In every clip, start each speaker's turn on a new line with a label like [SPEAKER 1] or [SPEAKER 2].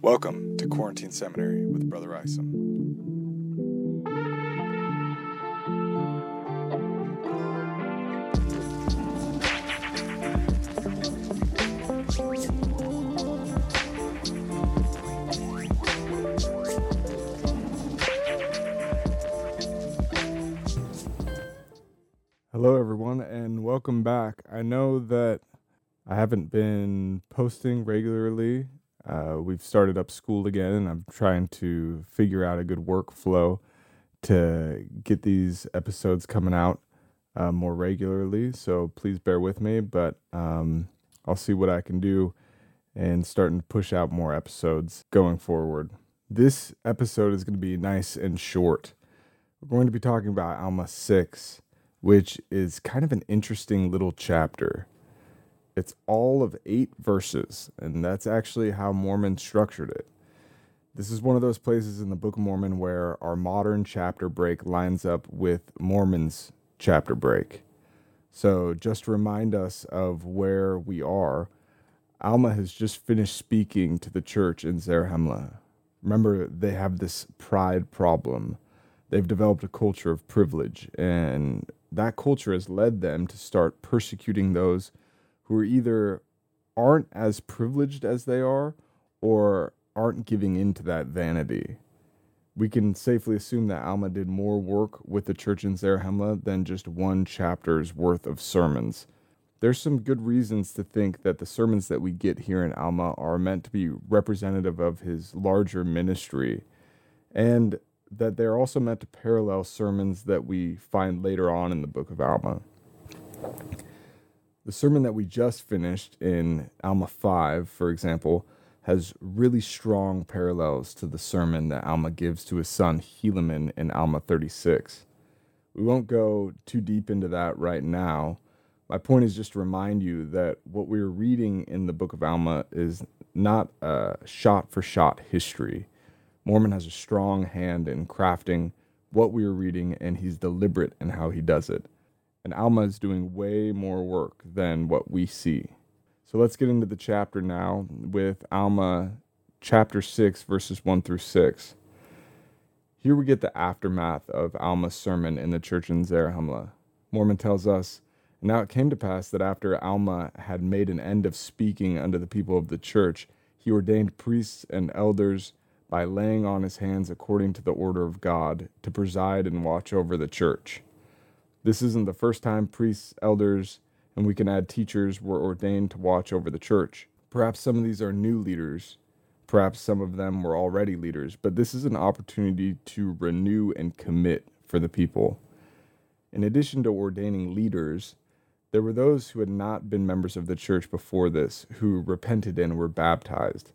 [SPEAKER 1] Welcome to Quarantine Seminary with Brother Isom. Hello, everyone, and welcome back. I know that I haven't been posting regularly. Uh, we've started up school again, and I'm trying to figure out a good workflow to get these episodes coming out uh, more regularly. So please bear with me, but um, I'll see what I can do and starting to push out more episodes going forward. This episode is going to be nice and short. We're going to be talking about Alma 6 which is kind of an interesting little chapter. It's all of eight verses, and that's actually how Mormon structured it. This is one of those places in the Book of Mormon where our modern chapter break lines up with Mormon's chapter break. So, just to remind us of where we are, Alma has just finished speaking to the church in Zarahemla. Remember, they have this pride problem. They've developed a culture of privilege, and that culture has led them to start persecuting those who are either aren't as privileged as they are or aren't giving in to that vanity. We can safely assume that Alma did more work with the church in Zarahemla than just one chapter's worth of sermons. There's some good reasons to think that the sermons that we get here in Alma are meant to be representative of his larger ministry. And that they're also meant to parallel sermons that we find later on in the book of Alma. The sermon that we just finished in Alma 5, for example, has really strong parallels to the sermon that Alma gives to his son Helaman in Alma 36. We won't go too deep into that right now. My point is just to remind you that what we're reading in the book of Alma is not a shot for shot history Mormon has a strong hand in crafting what we are reading, and he's deliberate in how he does it. And Alma is doing way more work than what we see. So let's get into the chapter now with Alma chapter 6, verses 1 through 6. Here we get the aftermath of Alma's sermon in the church in Zarahemla. Mormon tells us, Now it came to pass that after Alma had made an end of speaking unto the people of the church, he ordained priests and elders by laying on his hands according to the order of God to preside and watch over the church. This isn't the first time priests, elders, and we can add teachers were ordained to watch over the church. Perhaps some of these are new leaders. Perhaps some of them were already leaders, but this is an opportunity to renew and commit for the people. In addition to ordaining leaders, there were those who had not been members of the church before this who repented and were baptized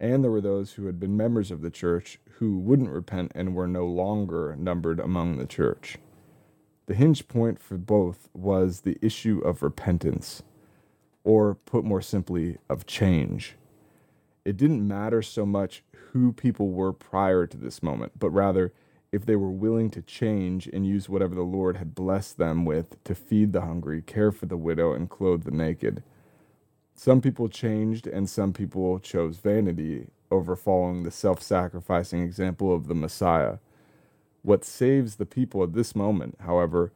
[SPEAKER 1] and there were those who had been members of the church who wouldn't repent and were no longer numbered among the church. The hinge point for both was the issue of repentance, or put more simply, of change. It didn't matter so much who people were prior to this moment, but rather if they were willing to change and use whatever the Lord had blessed them with to feed the hungry, care for the widow, and clothe the naked. Some people changed, and some people chose vanity over following the self sacrificing example of the Messiah. What saves the people at this moment, however,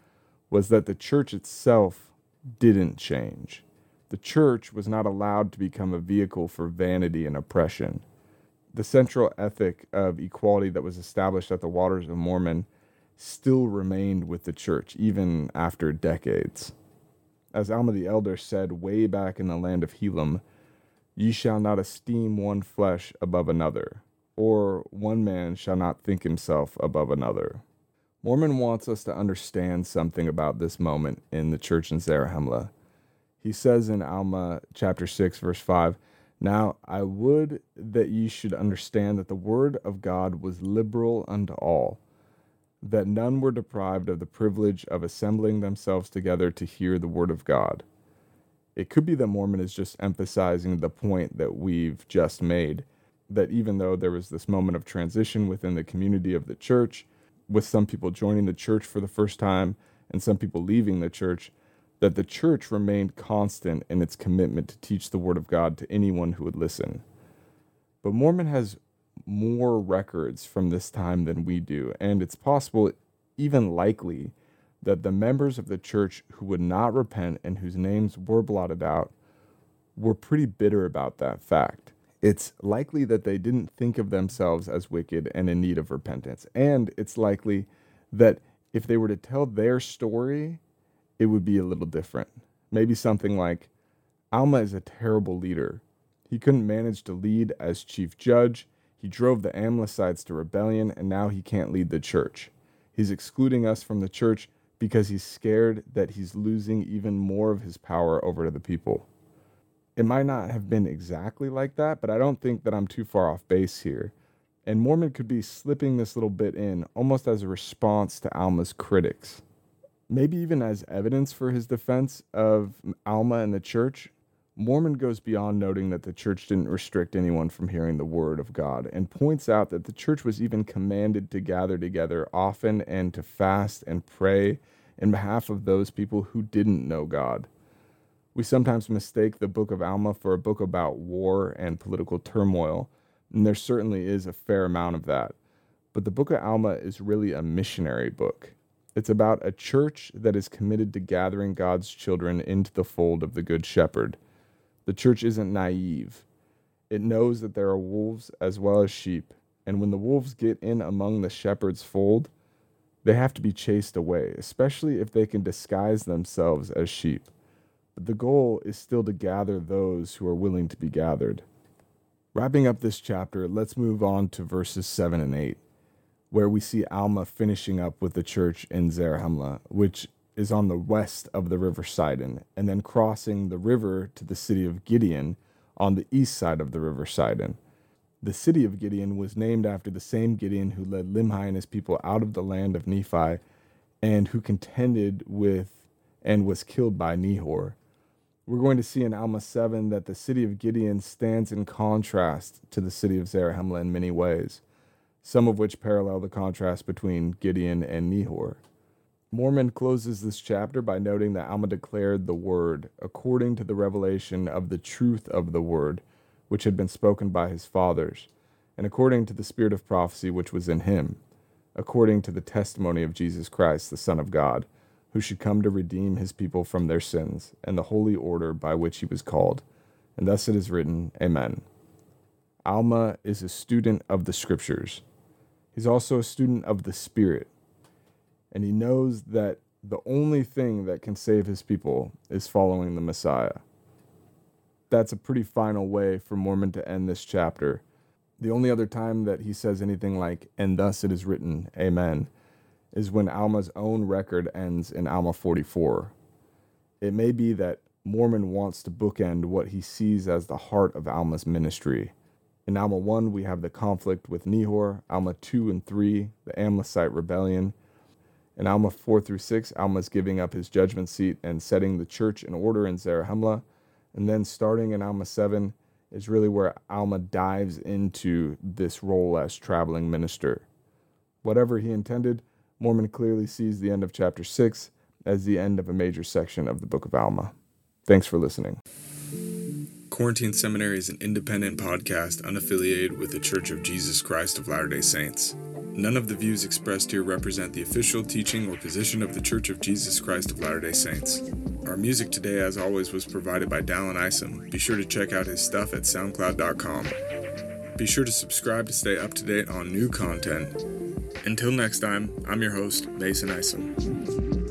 [SPEAKER 1] was that the church itself didn't change. The church was not allowed to become a vehicle for vanity and oppression. The central ethic of equality that was established at the Waters of Mormon still remained with the church, even after decades as Alma the Elder said way back in the land of Helam, ye shall not esteem one flesh above another, or one man shall not think himself above another. Mormon wants us to understand something about this moment in the church in Zarahemla. He says in Alma chapter 6, verse 5, Now I would that ye should understand that the word of God was liberal unto all that none were deprived of the privilege of assembling themselves together to hear the word of God. It could be that Mormon is just emphasizing the point that we've just made that even though there was this moment of transition within the community of the church, with some people joining the church for the first time and some people leaving the church, that the church remained constant in its commitment to teach the word of God to anyone who would listen. But Mormon has more records from this time than we do, and it's possible, even likely, that the members of the church who would not repent and whose names were blotted out were pretty bitter about that fact. It's likely that they didn't think of themselves as wicked and in need of repentance. And it's likely that if they were to tell their story, it would be a little different. Maybe something like Alma is a terrible leader. He couldn't manage to lead as chief judge. He drove the Amlicites to rebellion, and now he can't lead the church. He's excluding us from the church because he's scared that he's losing even more of his power over to the people. It might not have been exactly like that, but I don't think that I'm too far off base here. And Mormon could be slipping this little bit in almost as a response to Alma's critics. Maybe even as evidence for his defense of Alma and the church, Mormon goes beyond noting that the church didn't restrict anyone from hearing the word of God and points out that the church was even commanded to gather together often and to fast and pray in behalf of those people who didn't know God. We sometimes mistake the book of Alma for a book about war and political turmoil, and there certainly is a fair amount of that. But the book of Alma is really a missionary book. It's about a church that is committed to gathering God's children into the fold of the Good Shepherd. The church isn't naive. It knows that there are wolves as well as sheep, and when the wolves get in among the shepherd's fold, they have to be chased away, especially if they can disguise themselves as sheep. But the goal is still to gather those who are willing to be gathered. Wrapping up this chapter, let's move on to verses 7 and 8, where we see Alma finishing up with the church in Zarahemla, which is on the west of the river Sidon, and then crossing the river to the city of Gideon on the east side of the river Sidon. The city of Gideon was named after the same Gideon who led Limhi and his people out of the land of Nephi and who contended with and was killed by Nehor. We're going to see in Alma 7 that the city of Gideon stands in contrast to the city of Zarahemla in many ways, some of which parallel the contrast between Gideon and Nehor. Mormon closes this chapter by noting that Alma declared the word according to the revelation of the truth of the word, which had been spoken by his fathers, and according to the spirit of prophecy which was in him, according to the testimony of Jesus Christ, the Son of God who should come to redeem his people from their sins, and the holy order by which he was called. And thus it is written, Amen. Alma is a student of the scriptures. He's also a student of the Spirit. And he knows that the only thing that can save his people is following the Messiah. That's a pretty final way for Mormon to end this chapter. The only other time that he says anything like, and thus it is written, Amen, is when Alma's own record ends in Alma 44. It may be that Mormon wants to bookend what he sees as the heart of Alma's ministry. In Alma 1, we have the conflict with Nehor, Alma 2 and 3, the Amlicite rebellion. In Alma 4 through 6, Alma's giving up his judgment seat and setting the church in order in Zarahemla. And then starting in Alma 7 is really where Alma dives into this role as traveling minister. Whatever he intended, Mormon clearly sees the end of chapter 6 as the end of a major section of the book of Alma. Thanks for listening.
[SPEAKER 2] Quarantine Seminary is an independent podcast unaffiliated with the Church of Jesus Christ of Latter day Saints. None of the views expressed here represent the official teaching or position of the Church of Jesus Christ of Latter day Saints. Our music today, as always, was provided by Dallin Isom. Be sure to check out his stuff at SoundCloud.com. Be sure to subscribe to stay up to date on new content. Until next time, I'm your host, Mason Isom.